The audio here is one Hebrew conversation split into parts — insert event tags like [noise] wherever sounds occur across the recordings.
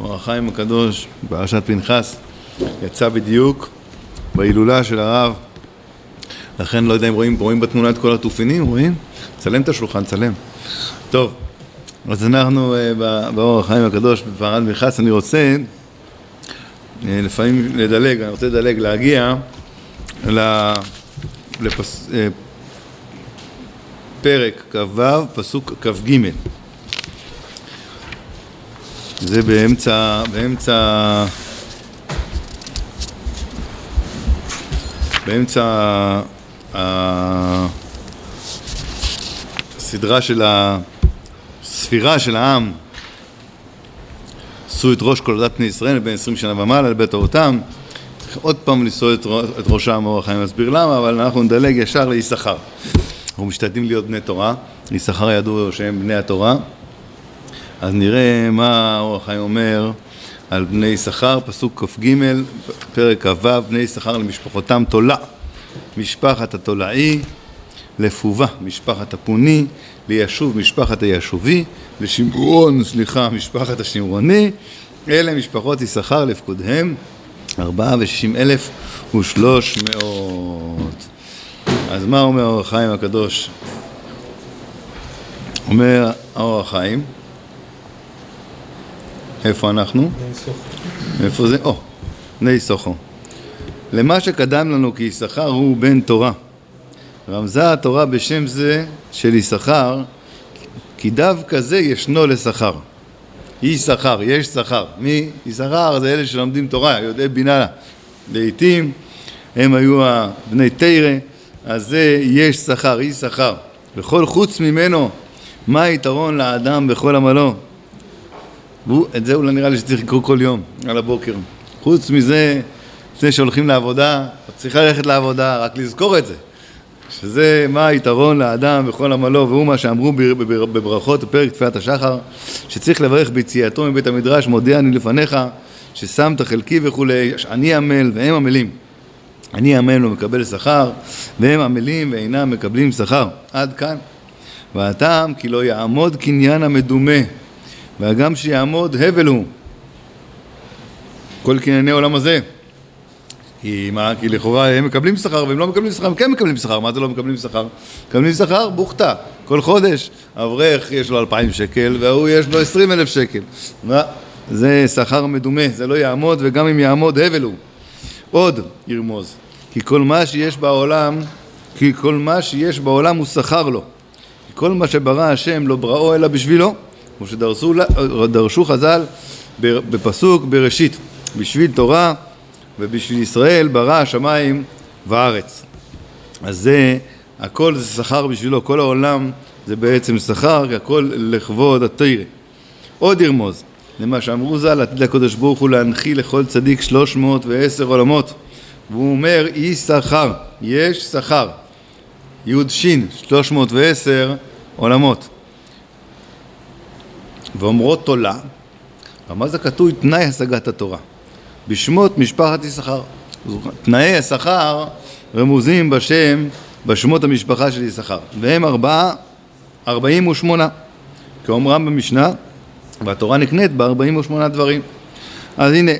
אור החיים הקדוש, פרשת פנחס, יצא בדיוק בהילולה של הרב. לכן לא יודע אם רואים, רואים בתמונה את כל התופינים, רואים? צלם את השולחן, צלם. טוב, אז אנחנו אה, באור החיים הקדוש בפרשת פנחס, אני רוצה אה, לפעמים לדלג, אני רוצה לדלג, להגיע לפרק כ"ו, פסוק כ"ג. זה באמצע, באמצע, באמצע הסדרה של הספירה של העם. עשו את ראש כל דת בני ישראל בין עשרים שנה ומעלה לבית אבותם עוד פעם לנסוע את, את ראשם אור החיים מסביר למה אבל אנחנו נדלג ישר ליששכר אנחנו משתדלים להיות בני תורה. יששכר ידעו שהם בני התורה אז נראה מה אור החיים אומר על בני יששכר, פסוק כ"ג, פרק כ"ו, בני יששכר למשפחותם תולה, משפחת התולעי, לפובה, משפחת הפוני, לישוב, משפחת הישובי, לשמרון, סליחה, משפחת השמרוני, אלה משפחות יששכר לפקודיהם, ארבעה ושישים אלף ושלוש מאות. אז מה אומר אור החיים הקדוש? אומר האור החיים איפה אנחנו? איפה זה? או, בני סוחו. למה שקדם לנו כיששכר הוא בן תורה. רמזה התורה בשם זה של יששכר, כי דווקא זה ישנו לשכר. יששכר, יש שכר. מי? יששכר זה אלה שלומדים תורה, יודעי בינה. לעיתים הם היו בני תרא, אז זה יש שכר, יששכר. וכל חוץ ממנו, מה היתרון לאדם בכל עמלו? ואת זה אולי נראה לי שצריך לקרוא כל יום, על הבוקר. חוץ מזה, לפני שהולכים לעבודה, צריך ללכת לעבודה, רק לזכור את זה. שזה מה היתרון לאדם בכל עמלו, והוא מה שאמרו בברכות בפרק תפילת השחר, שצריך לברך ביציאתו מבית המדרש, מודיע אני לפניך, ששמת חלקי וכולי, אני עמל והם עמלים. אני עמל ומקבל שכר, והם עמלים ואינם מקבלים שכר. עד כאן. והטעם כי לא יעמוד קניין המדומה והגם שיעמוד הבל הוא. כל קנייני עולם הזה. כי מה? כי לכאורה הם מקבלים שכר והם לא מקבלים שכר, הם כן מקבלים שכר, מה זה לא מקבלים שכר? מקבלים שכר בוכתה, כל חודש אברך יש לו אלפיים שקל והוא יש לו עשרים אלף שקל. מה? זה שכר מדומה, זה לא יעמוד וגם אם יעמוד הבל הוא. עוד ירמוז כי כל מה שיש בעולם כי כל מה שיש בעולם הוא שכר לו. כי כל מה שברא השם לא בראו אלא בשבילו כמו שדרשו חז"ל בפסוק בראשית, בשביל תורה ובשביל ישראל ברא השמיים וארץ. אז זה, הכל זה שכר בשבילו, כל העולם זה בעצם שכר, הכל לכבוד התרא. עוד ירמוז, למה שאמרו ז"ל, עתיד הקדוש ברוך הוא להנחיל לכל צדיק שלוש מאות ועשר עולמות. והוא אומר, אי שכר, יש שכר. י"ש, שלוש מאות ועשר עולמות. ואומרות תולה, רמז זה כתוב תנאי השגת התורה. בשמות משפחת יששכר. תנאי השכר רמוזים בשם, בשמות המשפחה של יששכר, והם ארבעה, ארבעים ושמונה, כאומרם במשנה, והתורה נקנית בארבעים ושמונה דברים. אז הנה,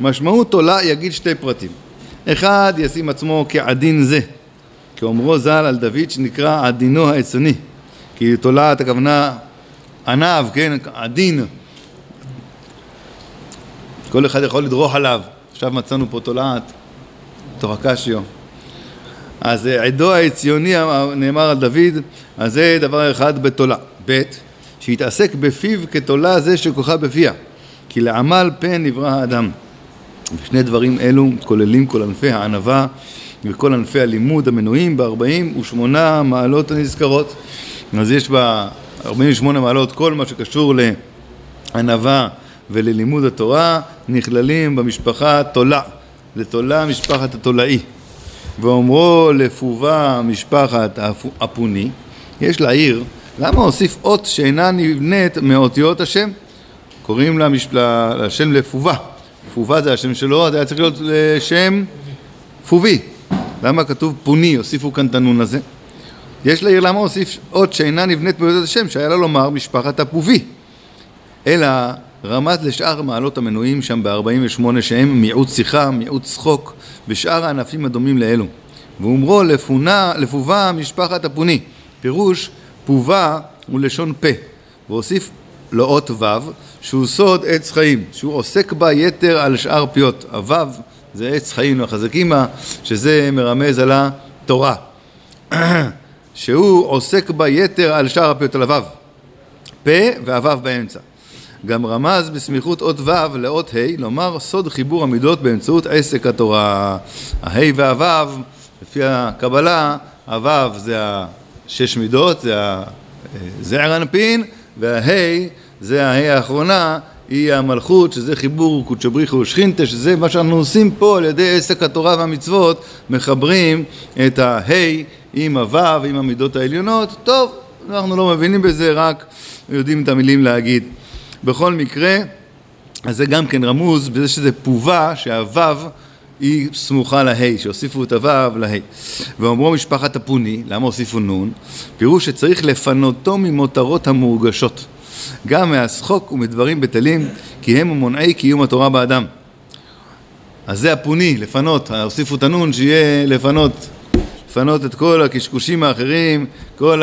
משמעות תולה יגיד שתי פרטים. אחד, ישים עצמו כעדין זה, כאומרו ז"ל על דוד שנקרא עדינו העצני, כי תולעת הכוונה עניו, כן, עדין. כל אחד יכול לדרוך עליו. עכשיו מצאנו פה תולעת, תוך הקשיו. אז אה, עדו העציוני נאמר על דוד, אז זה דבר אחד בתולה. ב', שהתעסק בפיו כתולה זה שכוחה בפיה, כי לעמל פה נברא האדם. ושני דברים אלו כוללים כל ענפי הענווה וכל ענפי הלימוד המנויים בארבעים ושמונה מעלות הנזכרות. אז יש בה 48 מעלות, כל מה שקשור לענווה וללימוד התורה נכללים במשפחה תולה, לתולה משפחת התולעי. ואומרו לפובה משפחת הפוני, יש לעיר, למה הוסיף אות שאינה נבנית מאותיות השם? קוראים לשם לפובה. פובה זה השם שלו, זה היה צריך להיות שם פובי. למה כתוב פוני? הוסיפו כאן את הנון הזה. יש לעיר למה הוסיף עוד שאינה נבנית בעבודת השם, שהיה לה לומר משפחת הפובי. אלא רמז לשאר מעלות המנויים שם ב-48 שהם מיעוט שיחה, מיעוט צחוק ושאר הענפים הדומים לאלו. ואומרו לפונה, לפובה משפחת הפוני, פירוש פובה הוא לשון פה, והוסיף לו אות ו' שהוא סוד עץ חיים, שהוא עוסק בה יתר על שאר פיות. הו' זה עץ חיים החזקים שזה מרמז על התורה. [clears throat] שהוא עוסק בה יתר על שאר הפיות הו', פה והו' באמצע. גם רמז בסמיכות אות ו' לאות ה', לומר סוד חיבור המידות באמצעות עסק התורה. ה' והו', לפי הקבלה, הו' זה השש מידות, זה הזער אנפין, והה' זה הה' האחרונה, היא המלכות, שזה חיבור קודשא בריחו ושכינתה, שזה מה שאנחנו עושים פה על ידי עסק התורה והמצוות, מחברים את הה' עם הו' עם המידות העליונות. טוב, אנחנו לא מבינים בזה, רק יודעים את המילים להגיד. בכל מקרה, אז זה גם כן רמוז בזה שזה פובה שהוו היא סמוכה לה', שהוסיפו את הוו לה'. ואומרו משפחת הפוני, למה הוסיפו נון? פירוש שצריך לפנותו ממותרות המורגשות, גם מהשחוק ומדברים בטלים, כי הם מונעי קיום התורה באדם. אז זה הפוני, לפנות, הוסיפו את הנון שיהיה לפנות, לפנות את כל הקשקושים האחרים, כל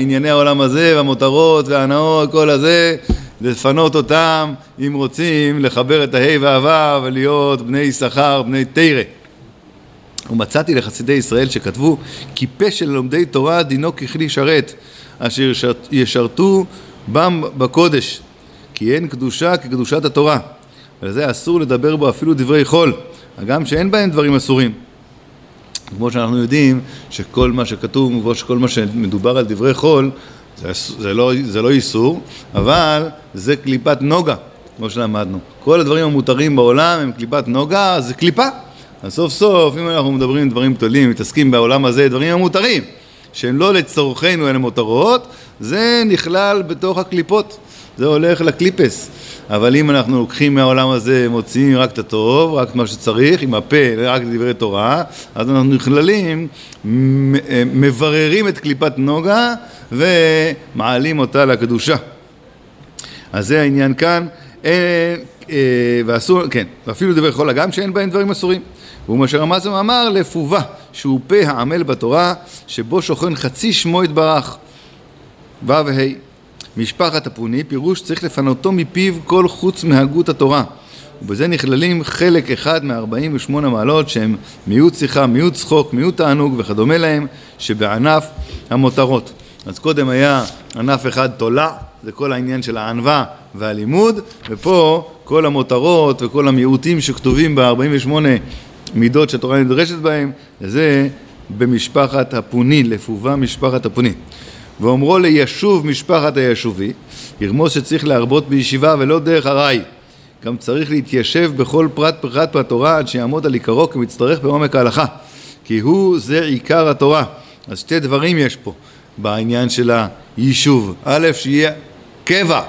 ענייני העולם הזה, והמותרות וההנאות, כל הזה, לפנות אותם, אם רוצים, לחבר את הה' והו' ולהיות בני יששכר, בני תרא. ומצאתי לחסידי ישראל שכתבו כי פה של לומדי תורה דינו ככלי שרת אשר ישרתו בם בקודש כי אין קדושה כקדושת התורה ולזה אסור לדבר בו אפילו דברי חול הגם שאין בהם דברים אסורים כמו שאנחנו יודעים שכל מה שכתוב, כל מה שמדובר על דברי חול זה, זה, לא, זה לא איסור, אבל זה קליפת נוגה, כמו שלמדנו. כל הדברים המותרים בעולם הם קליפת נוגה, זה קליפה. אז סוף סוף, אם אנחנו מדברים דברים גדולים, מתעסקים בעולם הזה, דברים המותרים, שהם לא לצורכנו אלא מותרות, זה נכלל בתוך הקליפות, זה הולך לקליפס. אבל אם אנחנו לוקחים מהעולם הזה, מוציאים רק את הטוב, רק מה שצריך, עם הפה, רק דברי תורה, אז אנחנו נכללים, מבררים את קליפת נוגה ומעלים אותה לקדושה. אז זה העניין כאן, אה, אה, ואסור, כן, ואפילו דברי חול הגם שאין בהם דברים אסורים. והוא מה שרמז אמר לפובה, שהוא פה העמל בתורה, שבו שוכן חצי שמו יתברך. ו' וה' משפחת הפוני, פירוש צריך לפנותו מפיו כל חוץ מהגות התורה. ובזה נכללים חלק אחד מ-48 מעלות שהם מיעוט שיחה, מיעוט צחוק, מיעוט תענוג וכדומה להם, שבענף המותרות. אז קודם היה ענף אחד תולה, זה כל העניין של הענווה והלימוד, ופה כל המותרות וכל המיעוטים שכתובים ב-48 מידות שהתורה נדרשת בהם, זה במשפחת הפוני, לפובה משפחת הפוני. ואומרו לישוב משפחת הישובי, ירמוז שצריך להרבות בישיבה ולא דרך ארעי. גם צריך להתיישב בכל פרט פרט בתורה עד שיעמוד על עיקרו כמצטרך בעומק ההלכה. כי הוא זה עיקר התורה. אז שתי דברים יש פה בעניין של היישוב. א', שיהיה קבע.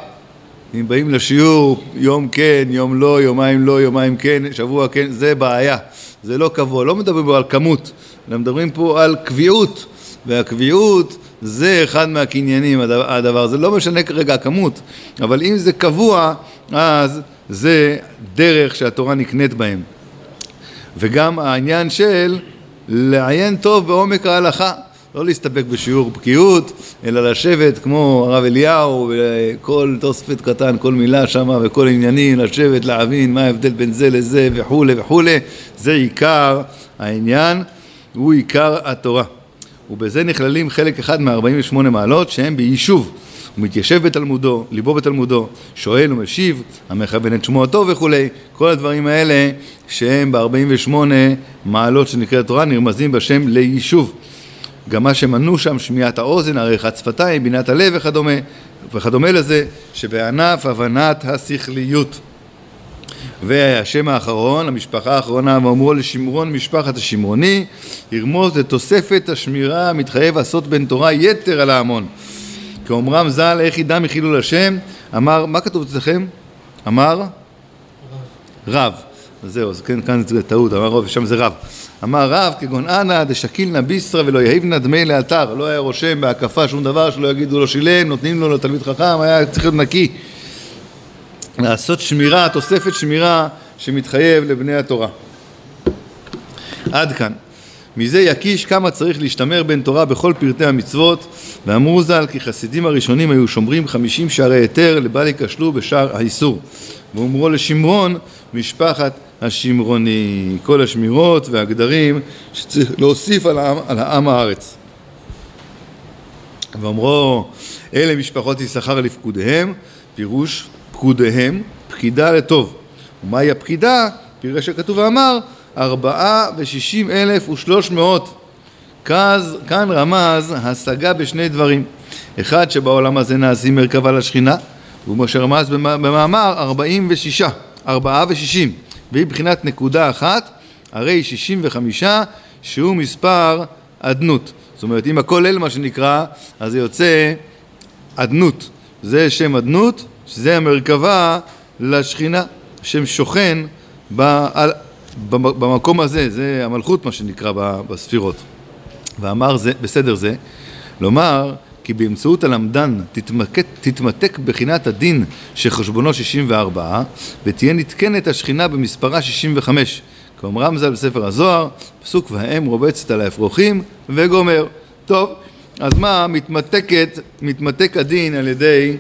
אם באים לשיעור יום כן, יום לא, יומיים לא, יומיים כן, שבוע כן, זה בעיה. זה לא קבוע. לא מדברים פה על כמות, אלא מדברים פה על קביעות. והקביעות זה אחד מהקניינים, הדבר הזה. לא משנה כרגע הכמות, אבל אם זה קבוע, אז זה דרך שהתורה נקנית בהם. וגם העניין של לעיין טוב בעומק ההלכה. לא להסתפק בשיעור בקיאות, אלא לשבת כמו הרב אליהו, וכל תוספת קטן, כל מילה שמה וכל עניינים, לשבת, להבין מה ההבדל בין זה לזה וכולי וכולי, זה עיקר העניין, הוא עיקר התורה. ובזה נכללים חלק אחד מ-48 מעלות שהם ביישוב. הוא מתיישב בתלמודו, ליבו בתלמודו, שואל ומשיב, המכוון את שמו הטוב וכולי, כל הדברים האלה שהם ב-48 מעלות שנקראת תורה נרמזים בשם ליישוב. גם מה שמנו שם שמיעת האוזן, עריכת שפתיים, בינת הלב וכדומה, וכדומה לזה, שבענף הבנת השכליות. והשם האחרון, המשפחה האחרונה, ואמרו לשמרון משפחת השמרוני, ירמוז לתוספת השמירה המתחייב לעשות בן תורה יתר על ההמון. כאומרם ז"ל, איך ידע מחילול השם, אמר, מה כתוב אצלכם? אמר? רב. רב. זהו, אז כן, כאן זה טעות, אמר רב, ושם זה רב. אמר רב כגון אנא דשקילנא ביסרא ולא יהיבנא דמי לאתר לא היה רושם בהקפה שום דבר שלא יגידו לו שילם, נותנים לו לתלמיד חכם, היה צריך להיות נקי. לעשות שמירה, תוספת שמירה שמתחייב לבני התורה. עד כאן. מזה יקיש כמה צריך להשתמר בין תורה בכל פרטי המצוות ואמרו ז"ל כי חסידים הראשונים היו שומרים חמישים שערי היתר לבל ייכשלו בשער האיסור. ואומרו לשמרון משפחת השמרוני כל השמירות והגדרים שצריך להוסיף על העם, על העם הארץ ואומרו אלה משפחות יששכר לפקודיהם פירוש פקודיהם פקידה לטוב ומהי הפקידה? פירש שכתוב ואמר ארבעה ושישים אלף ושלוש מאות. כאן רמז השגה בשני דברים. אחד שבעולם הזה נעשים מרכבה לשכינה, והוא מה שרמז במאמר ארבעים ושישה, ארבעה ושישים. והיא בחינת נקודה אחת, הרי שישים וחמישה, שהוא מספר אדנות. זאת אומרת, אם הכל אל מה שנקרא, אז זה יוצא אדנות. זה שם אדנות, שזה המרכבה לשכינה, שם שוכן בעל... במקום הזה, זה המלכות מה שנקרא בספירות. ואמר זה, בסדר זה, לומר כי באמצעות הלמדן תתמתק, תתמתק בחינת הדין שחשבונו 64 ותהיה נתקנת השכינה במספרה 65 כאומר רמזל בספר הזוהר, פסוק והאם רובצת על האפרוחים וגומר. טוב, אז מה מתמתקת, מתמתק הדין על ידי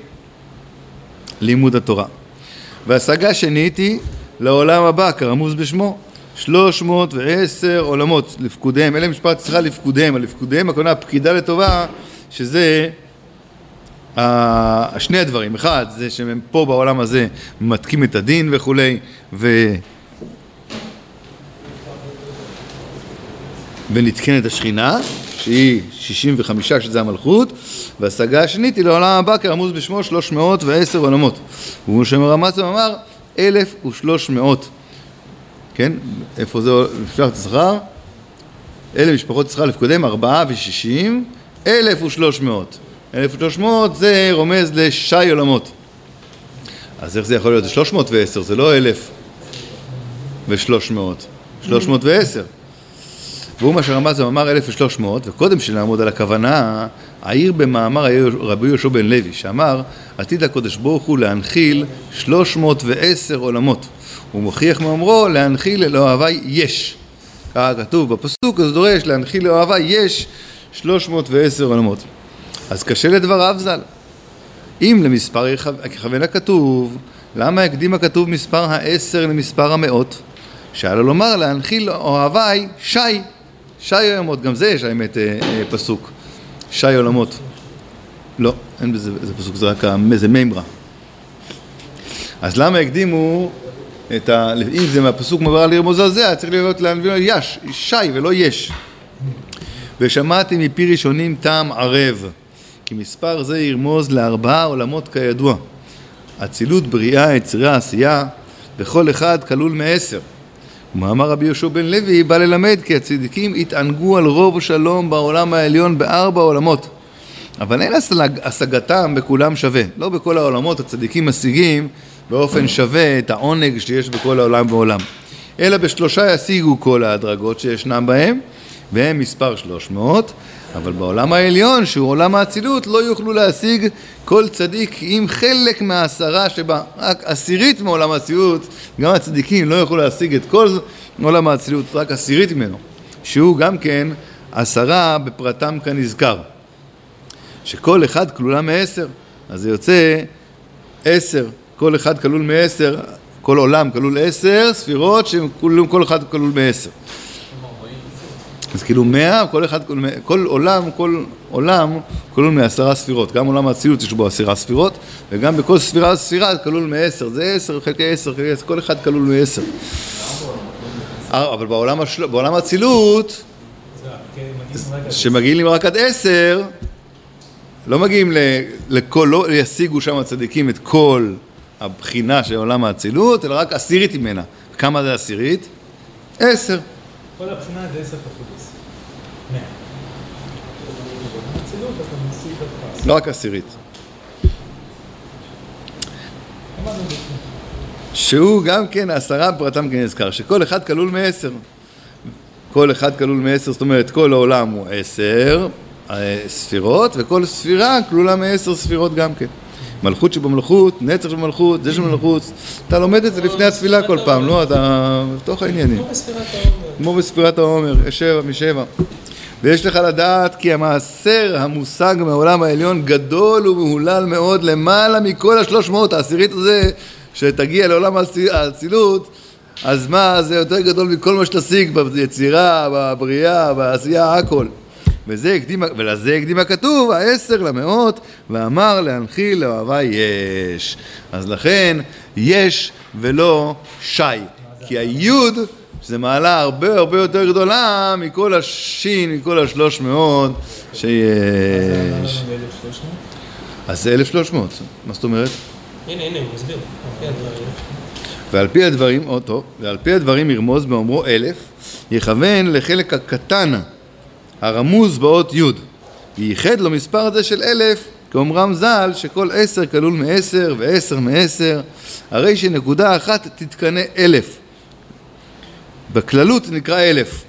לימוד התורה. והשגה שנית היא לעולם הבא, כרמוז בשמו. שלוש מאות ועשר עולמות לפקודיהם, אלה משפט צריכה לפקודיהם, הלפקודיהם הכוונה פקידה לטובה, שזה שני הדברים, אחד זה שהם פה בעולם הזה מתקים את הדין וכולי ו... ונתקן את השכינה שהיא 65 שזה המלכות והשגה השנית היא לעולם הבא כרמוז בשמו 310 עולמות שם רמז אמר 1300 כן? איפה זה משפחת יששכר? אלה משפחות יששכר לפקודיהם ארבעה ושישים, אלף ושלוש מאות. אלף ושלוש מאות זה רומז לשי עולמות. אז איך זה יכול להיות? זה שלוש מאות ועשר, זה לא אלף ושלוש מאות. שלוש מאות ועשר. והוא מה שרמז אמר אלף ושלוש מאות, וקודם שנעמוד על הכוונה, העיר במאמר רבי יהושע בן לוי, שאמר עתיד הקדוש ברוך הוא להנחיל שלוש מאות ועשר עולמות. הוא מוכיח מאומרו להנחיל לאוהבי יש. ככה כתוב בפסוק, אז דורש להנחיל לאוהבי יש 310 עולמות. אז קשה לדבריו ז"ל. אם למספר יכוון הכתוב, למה הקדים הכתוב מספר העשר למספר המאות? שהיה לו לומר להנחיל אוהבי שי, שי עולמות, גם זה יש האמת אה, אה, פסוק, שי עולמות. לא, אין בזה, זה פסוק, זה רק איזה מימרה. אז למה הקדימו את ה... אם זה מהפסוק לרמוז על זה, היה צריך להיות להנביא יש, שי ולא יש. ושמעתי מפי ראשונים טעם ערב, כי מספר זה ירמוז לארבעה עולמות כידוע. אצילות, בריאה, יצירה, עשייה, וכל אחד כלול מעשר. ומאמר רבי יהושע בן לוי בא ללמד כי הצדיקים התענגו על רוב שלום בעולם העליון בארבע עולמות. אבל אין השגתם בכולם שווה. לא בכל העולמות הצדיקים משיגים באופן שווה את העונג שיש בכל העולם ועולם. אלא בשלושה ישיגו כל ההדרגות שישנם בהם, והם מספר שלוש מאות, אבל בעולם העליון, שהוא עולם האצילות, לא יוכלו להשיג כל צדיק עם חלק מהעשרה שבה, רק עשירית מעולם האצילות, גם הצדיקים לא יוכלו להשיג את כל עולם האצילות, רק עשירית ממנו, שהוא גם כן עשרה בפרטם כנזכר, שכל אחד כלולה מעשר, אז זה יוצא עשר. כל אחד כלול מעשר, כל עולם כלול עשר ספירות שכל אחד כלול מעשר. אז כאילו מאה, כל אחד, כל עולם, כל עולם כלול מעשרה ספירות. גם עולם האצילות יש בו עשרה ספירות, וגם בכל ספירה ספירה כלול מעשר. זה עשר חלקי עשר חלקי עשר, כל אחד כלול מעשר. אבל בעולם האצילות, שמגיעים רק עד עשר, לא מגיעים לכל, לא ישיגו שם הצדיקים את כל הבחינה של עולם האצילות, אלא רק עשירית ממנה. כמה זה עשירית? עשר. כל הבחינה זה עשר כפול עשר. מאה. לא רק עשירית. שהוא גם כן עשרה פרטם כנזכר, שכל אחד כלול מעשר. כל אחד כלול מעשר, זאת אומרת כל העולם הוא עשר אה, ספירות, וכל ספירה כלולה מעשר ספירות גם כן. מלכות שבמלכות, נצח שבמלכות, זה שבמלכות, אתה לומד את זה לפני התפילה כל פעם, לא? אתה בתוך העניינים. כמו בספירת העומר, יש שבע משבע. ויש לך לדעת כי המעשר המושג מהעולם העליון גדול ומהולל מאוד למעלה מכל השלוש מאות העשירית הזה שתגיע לעולם האצילות אז מה זה יותר גדול מכל מה שתשיג ביצירה, בבריאה, בעשייה, הכל וזה הקדים, ולזה הקדים הכתוב, העשר למאות, ואמר להנחיל לאוהבי יש. אז לכן, יש ולא שי. כי היוד, שזה מעלה הרבה הרבה יותר גדולה מכל השין, מכל השלוש מאות שיש. אז זה אלף שלוש מאות. מה זאת אומרת? הנה, הנה, הוא מסביר. ועל פי הדברים, או טוב, ועל פי הדברים ירמוז באומרו אלף, יכוון לחלק הקטן הרמוז באות י' וייחד לו מספר הזה של אלף כאומרם ז"ל שכל עשר כלול מעשר ועשר מעשר הרי שנקודה אחת תתקנה אלף. בכללות נקרא אלף.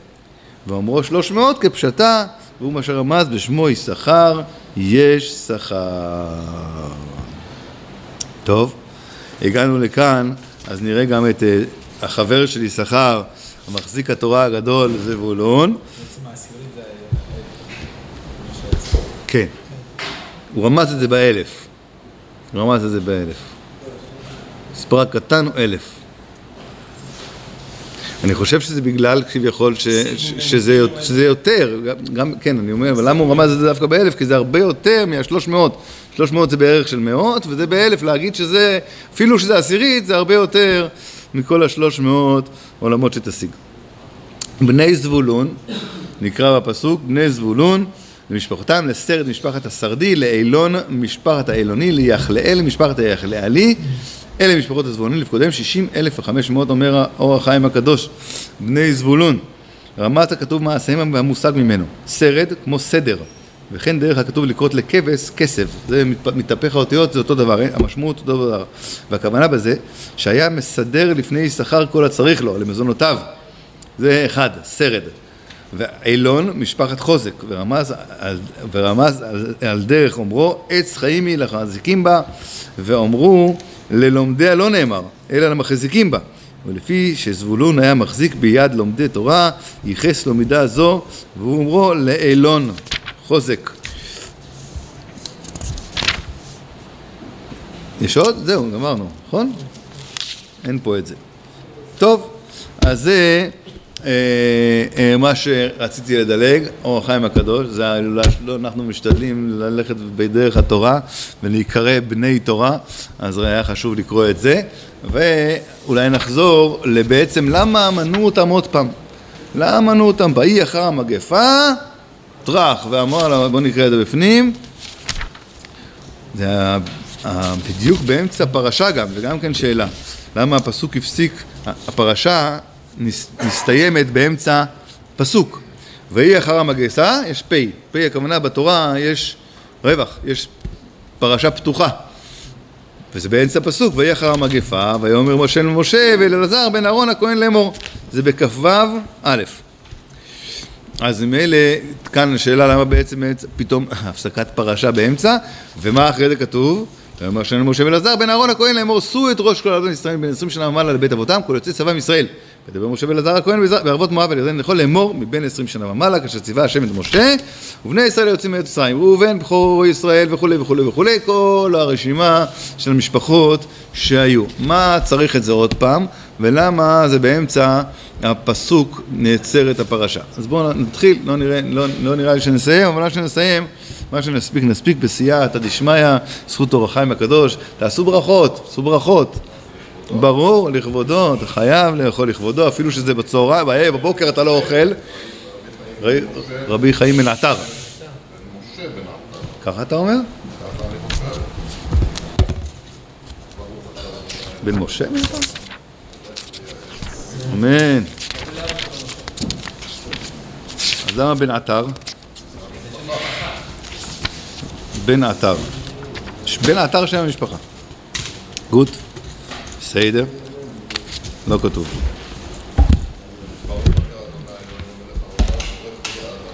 ואומרו שלוש מאות כפשטה והוא מה שרמז בשמו יששכר יש שכר. טוב, הגענו לכאן אז נראה גם את uh, החבר של יששכר המחזיק התורה הגדול זבולון כן. הוא רמז את זה באלף. הוא רמז את זה באלף. מספר הקטן הוא אלף. אני חושב שזה בגלל כביכול שזה, שזה יותר, גם, כן, אני אומר, אבל למה הוא רמז את זה דווקא באלף? כי זה הרבה יותר מהשלוש מאות. שלוש מאות זה בערך של מאות, וזה באלף להגיד שזה, אפילו שזה עשירית, זה הרבה יותר מכל השלוש מאות עולמות שתשיג. בני זבולון, נקרא בפסוק, בני זבולון, למשפחותם, לסרד משפחת הסרדי, לאילון משפחת האילוני, ליחלאל משפחת היחלאלי, אלה משפחות הזבולונים, וחמש מאות, אומר האור החיים הקדוש, בני זבולון. רמת הכתוב מעשיהם והמושג ממנו, סרד כמו סדר, וכן דרך הכתוב לקרות לכבש כסף, זה מתהפך האותיות, זה אותו דבר, המשמעות אותו דבר, והכוונה בזה שהיה מסדר לפני יששכר כל הצריך לו, למזונותיו, זה אחד, סרד. ואילון משפחת חוזק, ורמז על, ורמז על, על דרך אומרו עץ חיים היא לחזיקים בה, ואומרו ללומדיה לא נאמר, אלא למחזיקים בה. ולפי שזבולון היה מחזיק ביד לומדי תורה, ייחס לו מידה זו, והוא אומרו לאילון, חוזק. יש עוד? זהו, גמרנו, נכון? אין פה את זה. טוב, אז זה מה שרציתי לדלג, אור החיים הקדוש, זה ההילולה שלו, אנחנו משתדלים ללכת בדרך התורה ולהיקרא בני תורה, אז היה חשוב לקרוא את זה, ואולי נחזור לבעצם למה מנו אותם עוד פעם. למה מנו אותם? באי אחר המגפה, טראח, ואמר לה, בוא נקרא את זה בפנים, זה היה בדיוק באמצע פרשה גם, וגם כן שאלה, למה הפסוק הפסיק, הפרשה מסתיימת באמצע פסוק. ויהי אחר המגסה, יש פ', פ' הכוונה בתורה יש רווח, יש פרשה פתוחה. וזה באמצע פסוק, ויהי אחר המגפה, ויאמר משה למשה ולאלעזר בן אהרון הכהן לאמור. זה בכ"ו א'. אז ממילא, כאן השאלה למה בעצם פתאום [laughs] הפסקת פרשה באמצע, ומה אחרי זה כתוב? ויאמר השם למשה ולעזר בן אהרון הכהן לאמור שאו את ראש כל אדון ישראל בן עשרים שנה ומעלה לבית אבותם כל יוצאי צבא מישראל ודבר משה ולעזר הכהן בערבות מואב ולירדן לכל לאמור מבין עשרים שנה ומעלה כאשר ציווה השם את משה ובני ישראל יוצאים מארץ מצרים ראובן בכור ישראל וכולי וכולי וכולי כל הרשימה של המשפחות שהיו. מה צריך את זה עוד פעם ולמה זה באמצע הפסוק נעצר את הפרשה? אז בואו נתחיל לא נראה, לא, לא נראה לי שנסיים אבל מה שנסיים מה שנספיק נספיק בסייעתא דשמיא זכות אור החיים הקדוש. תעשו ברכות, תעשו ברכות ברור, לכבודו, אתה חייב לאכול לכבודו, אפילו שזה בצהריים, בבוקר אתה לא אוכל. רבי חיים בן עטר. ככה אתה אומר? בן משה בן עטר? אמן. אז למה בן עטר? בן עטר. בן עטר שם המשפחה. גוט. בסדר? לא כתוב.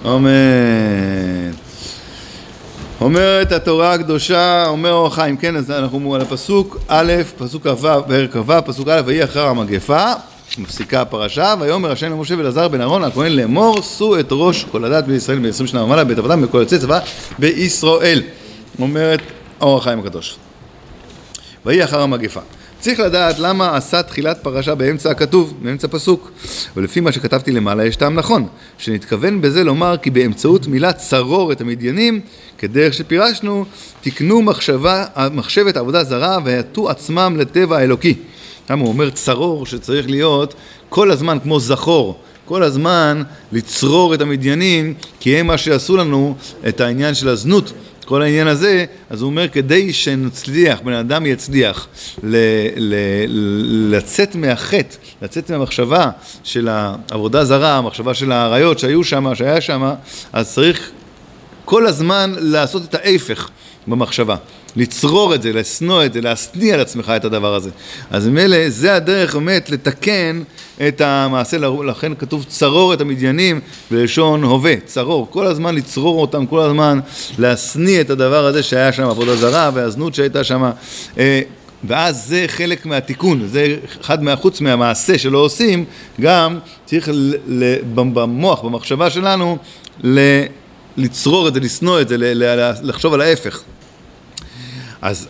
אמן. אומרת התורה הקדושה, אומר אור החיים, כן, אז אנחנו על הפסוק א', פסוק כ"ו, פרק כ"ו, פסוק א', ויהי אחר המגפה, מפסיקה הפרשה, ויאמר השם למשה ולעזר בן אהרון הכהן לאמור, שאו את ראש כל הדת בישראל ב-20 שנה ומעלה, בית עבדם בכל יוצאי צבא בישראל. אומרת אור החיים הקדוש. ויהי אחר המגפה. צריך לדעת למה עשה תחילת פרשה באמצע הכתוב, באמצע פסוק. ולפי מה שכתבתי למעלה יש טעם נכון, שנתכוון בזה לומר כי באמצעות מילה צרור את המדיינים, כדרך שפירשנו, תקנו מחשבה, מחשבת עבודה זרה ויטו עצמם לטבע האלוקי. למה הוא אומר צרור שצריך להיות כל הזמן כמו זכור, כל הזמן לצרור את המדיינים, כי הם מה שעשו לנו את העניין של הזנות. כל העניין הזה, אז הוא אומר, כדי שנצליח, בן אדם יצליח ל, ל, לצאת מהחטא, לצאת מהמחשבה של העבודה זרה, המחשבה של האריות שהיו שם, שהיה שם, אז צריך כל הזמן לעשות את ההפך במחשבה. לצרור את זה, לשנוא את זה, להשניא על עצמך את הדבר הזה. אז ממילא זה הדרך באמת לתקן את המעשה, לכן כתוב צרור את המדיינים בלשון הווה, צרור, כל הזמן לצרור אותם, כל הזמן להשניא את הדבר הזה שהיה שם עבודה זרה והזנות שהייתה שם. אה, ואז זה חלק מהתיקון, זה אחד מהחוץ מהמעשה שלא עושים, גם צריך במוח, במחשבה שלנו, לצרור את זה, לשנוא את זה, לחשוב על ההפך. אז,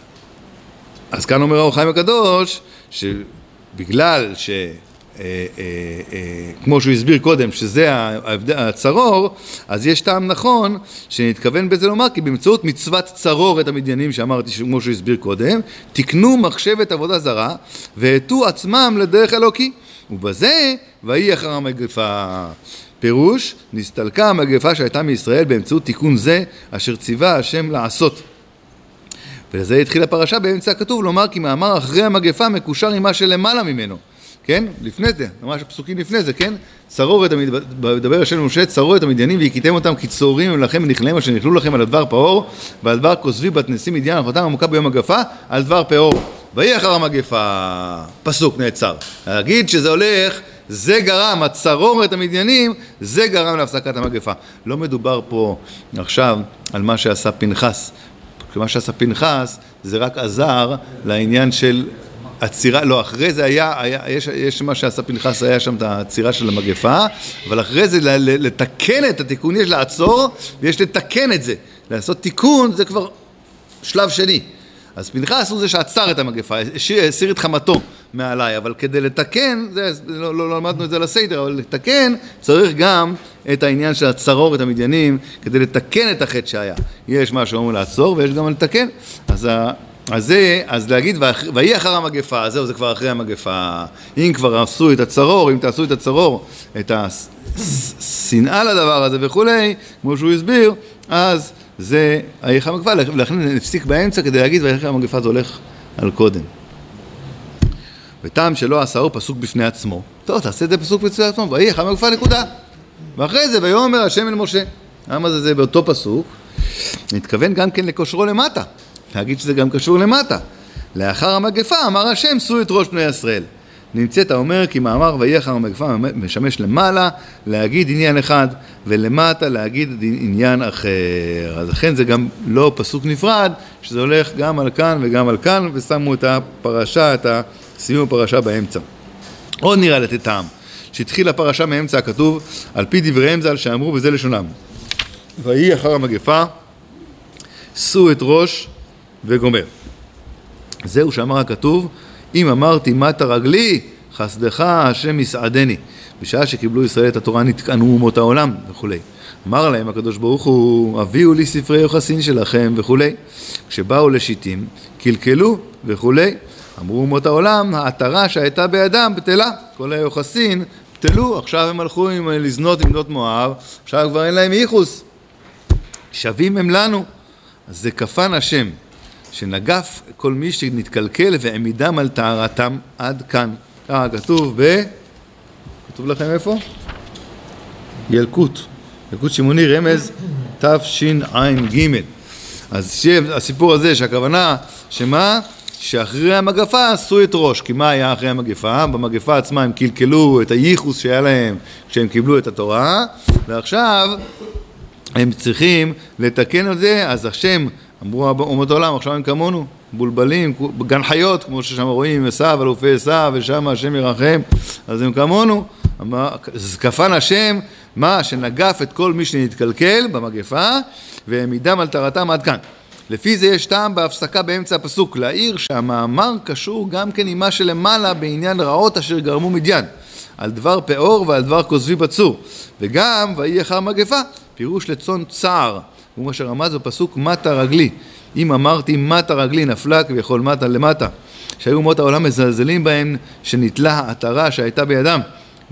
אז כאן אומר האור חיים הקדוש, שבגלל ש... אה, אה, אה, כמו שהוא הסביר קודם, שזה הצרור, אז יש טעם נכון שנתכוון בזה לומר כי באמצעות מצוות צרור את המדיינים שאמרתי, כמו שהוא הסביר קודם, תקנו מחשבת עבודה זרה והטו עצמם לדרך אלוקי ובזה ויהי אחר המגפה. פירוש, נסתלקה המגפה שהייתה מישראל באמצעות תיקון זה אשר ציווה השם לעשות ולזה התחילה הפרשה באמצע הכתוב לומר כי מאמר אחרי המגפה מקושר עם מה שלמעלה ממנו כן? לפני זה, ממש פסוקים לפני זה, כן? צרור את המדבר, מדבר השם למשה, את המדיינים והכיתם אותם כצורים ולכם ונכלם אשר נכלו לכם על הדבר פעור ועל דבר כוזבי בת נשיא מדיין אחותם עמוקה ביום מגפה על דבר פעור ויהי אחר המגפה פסוק נעצר להגיד שזה הולך זה גרם, הצרור את המדיינים, זה גרם להפסקת המגפה. לא מדובר פה עכשיו על מה שעשה פנחס. מה שעשה פנחס זה רק עזר לעניין של עצירה, לא, אחרי זה היה, היה יש, יש מה שעשה פנחס, היה שם את העצירה של המגפה, אבל אחרי זה לתקן את התיקון, יש לעצור ויש לתקן את זה. לעשות תיקון זה כבר שלב שני. אז פנחס הוא זה שעצר את המגפה, הסיר את חמתו מעליי, אבל כדי לתקן, זה, לא, לא, לא למדנו את זה לסדר, אבל לתקן צריך גם את העניין של הצרור את המדיינים, כדי לתקן את החטא שהיה. יש מה שאומרים לעצור ויש גם לתקן. אז אז זה, אז להגיד, ויהי אחר המגפה, זהו, זה כבר אחרי המגפה. אם כבר עשו את הצרור, אם תעשו את הצרור, את השנאה לדבר הזה וכולי, כמו שהוא הסביר, אז זה היחר המגפה, ולכן נפסיק באמצע כדי להגיד, ויחר המגפה זה הולך על קודם. וטעם שלא עשהו פסוק בפני עצמו, טוב, תעשה את זה פסוק בפני עצמו, ויהי אחר המגפה נקודה. ואחרי זה, ויאמר השם אל משה. למה זה, זה באותו פסוק? נתכוון גם כן לקושרו למטה. להגיד שזה גם קשור למטה. לאחר המגפה אמר השם שאו את ראש בני ישראל. נמצאת האומר כי מאמר ויהי אחר המגפה משמש למעלה להגיד עניין אחד ולמטה להגיד עניין אחר. אז לכן זה גם לא פסוק נפרד, שזה הולך גם על כאן וגם על כאן ושמו את הפרשה, את סיום הפרשה באמצע. עוד נראה לתת טעם, שהתחילה הפרשה מאמצע הכתוב על פי דבריהם ז"ל שאמרו וזה לשונם. ויהי אחר המגפה שאו את ראש וגומר. זהו שאמר הכתוב, אם אמרתי מטה רגלי, חסדך השם יסעדני. בשעה שקיבלו ישראל את התורה נתקנו אומות העולם וכולי. אמר להם הקדוש ברוך הוא, הביאו לי ספרי יוחסין שלכם וכולי. כשבאו לשיטים, קלקלו וכולי. אמרו אומות העולם, העטרה שהייתה בידם בטלה. כל היוחסין בטלו, עכשיו הם הלכו עם, לזנות עם בנות מואב, עכשיו כבר אין להם ייחוס. שווים הם לנו. אז זה כפן השם. שנגף כל מי שנתקלקל והעמידם על טהרתם עד כאן. ככה כתוב ב... כתוב לכם איפה? ילקוט. ילקוט שמעוני רמז תשע"ג. אז הסיפור הזה שהכוונה שמה? שאחרי המגפה עשו את ראש, כי מה היה אחרי המגפה? במגפה עצמה הם קלקלו את הייחוס שהיה להם כשהם קיבלו את התורה, ועכשיו הם צריכים לתקן את זה, אז השם, אמרו אומות העולם, עכשיו הם כמונו, בולבלים, גן חיות, כמו ששם רואים, עשיו, אלופי עשיו, ושם השם ירחם, אז הם כמונו. כפן השם, מה? שנגף את כל מי שנתקלקל במגפה, והעמידם על טהרתם עד כאן. לפי זה יש טעם בהפסקה באמצע הפסוק, להעיר שהמאמר קשור גם כן עם מה שלמעלה בעניין רעות אשר גרמו מדיין, על דבר פאור ועל דבר כוזבי בצור, וגם ויהי אחר מגפה, פירוש לצאן צער, הוא מה שרמז בפסוק מטה רגלי, אם אמרתי מטה רגלי נפלה כביכול מטה למטה, שהיו אומות העולם מזלזלים בהם שנתלה העטרה שהייתה בידם,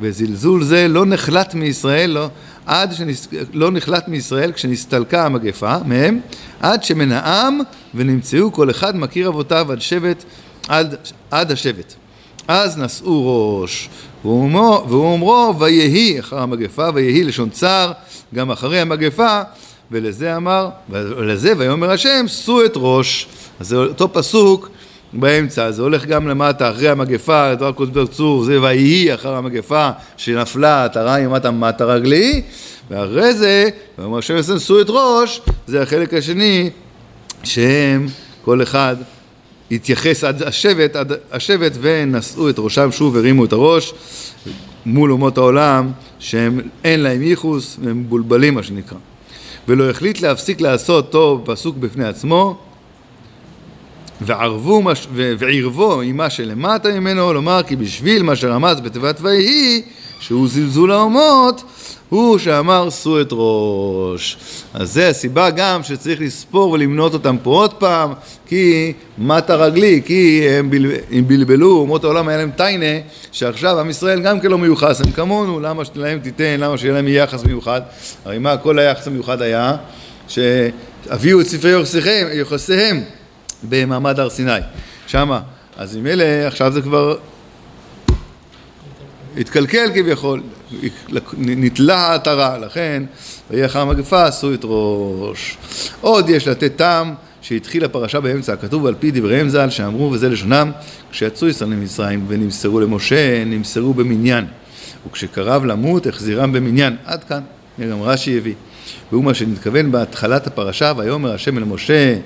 וזלזול זה לא נחלט מישראל, לא, עד שנס... לא נחלט מישראל כשנסתלקה המגפה מהם, עד שמנעם ונמצאו כל אחד מכיר אבותיו עד שבט, עד, עד השבט. אז נשאו ראש, והוא אומרו ויהי אחר המגפה, ויהי לשון צער, גם אחרי המגפה, ולזה אמר, ולזה ויאמר השם, שאו את ראש. אז זה אותו פסוק באמצע, זה הולך גם למטה, אחרי המגפה, דבר קודבר צור, זה ויהי אחר המגפה שנפלה, תרה ימת מטה רגלי, ואחרי זה, ואומר השם יסנסו את ראש, זה החלק השני, שהם, כל אחד התייחס עד השבט, עד השבט ונשאו את ראשם שוב, הרימו את הראש מול אומות העולם, שהם אין להם ייחוס, והם מבולבלים מה שנקרא. ולא החליט להפסיק לעשות טוב פסוק בפני עצמו, וערבו מש... וערבו עם מה שלמטה ממנו, לומר כי בשביל מה שרמז בתיבת ויהי, שהוא זלזול האומות, הוא שאמר שאו את ראש. אז זה הסיבה גם שצריך לספור ולמנות אותם פה עוד פעם, כי מטה רגלי, כי הם, בל... הם בלבלו, אומות העולם היה להם טיינה, שעכשיו עם ישראל גם כן לא מיוחס, הם כמונו, למה שלהם תיתן, למה שיהיה להם יחס מיוחד? הרי מה כל היחס המיוחד היה? שהביאו את ספרי יוחסיהם במעמד הר סיני, שמה. אז אלה, עכשיו זה כבר התקלקל כביכול, נתלה העטרה, לכן ויהי אחר המגפה עשו את ראש. עוד יש לתת טעם שהתחילה פרשה באמצע, הכתוב על פי דבריהם ז"ל שאמרו וזה לשונם כשיצאו ישראל ממצרים ונמסרו למשה, נמסרו במניין וכשקרב למות החזירם במניין. עד כאן, גם רש"י הביא. והוא מה שנתכוון בהתחלת הפרשה ויאמר השם אל משה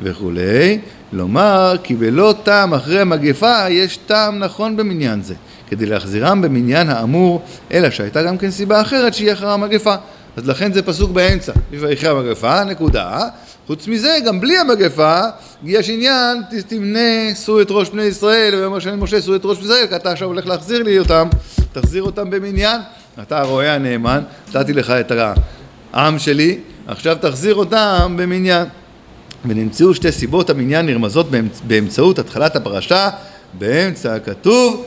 וכולי, לומר כי בלא טעם אחרי המגפה יש טעם נכון במניין זה, כדי להחזירם במניין האמור, אלא שהייתה גם כן סיבה אחרת שהיא אחרי המגפה. אז לכן זה פסוק באמצע, ויחי המגפה, נקודה. חוץ מזה, גם בלי המגפה, יש עניין, תמנה, שאו את ראש בני ישראל, ויאמר שם משה, שאו את ראש בני ישראל, כי אתה עכשיו הולך להחזיר לי אותם, תחזיר אותם במניין. אתה הרועה הנאמן, נתתי לך את העם שלי, עכשיו תחזיר אותם במניין. ונמצאו שתי סיבות המניין נרמזות באמצעות התחלת הפרשה באמצע הכתוב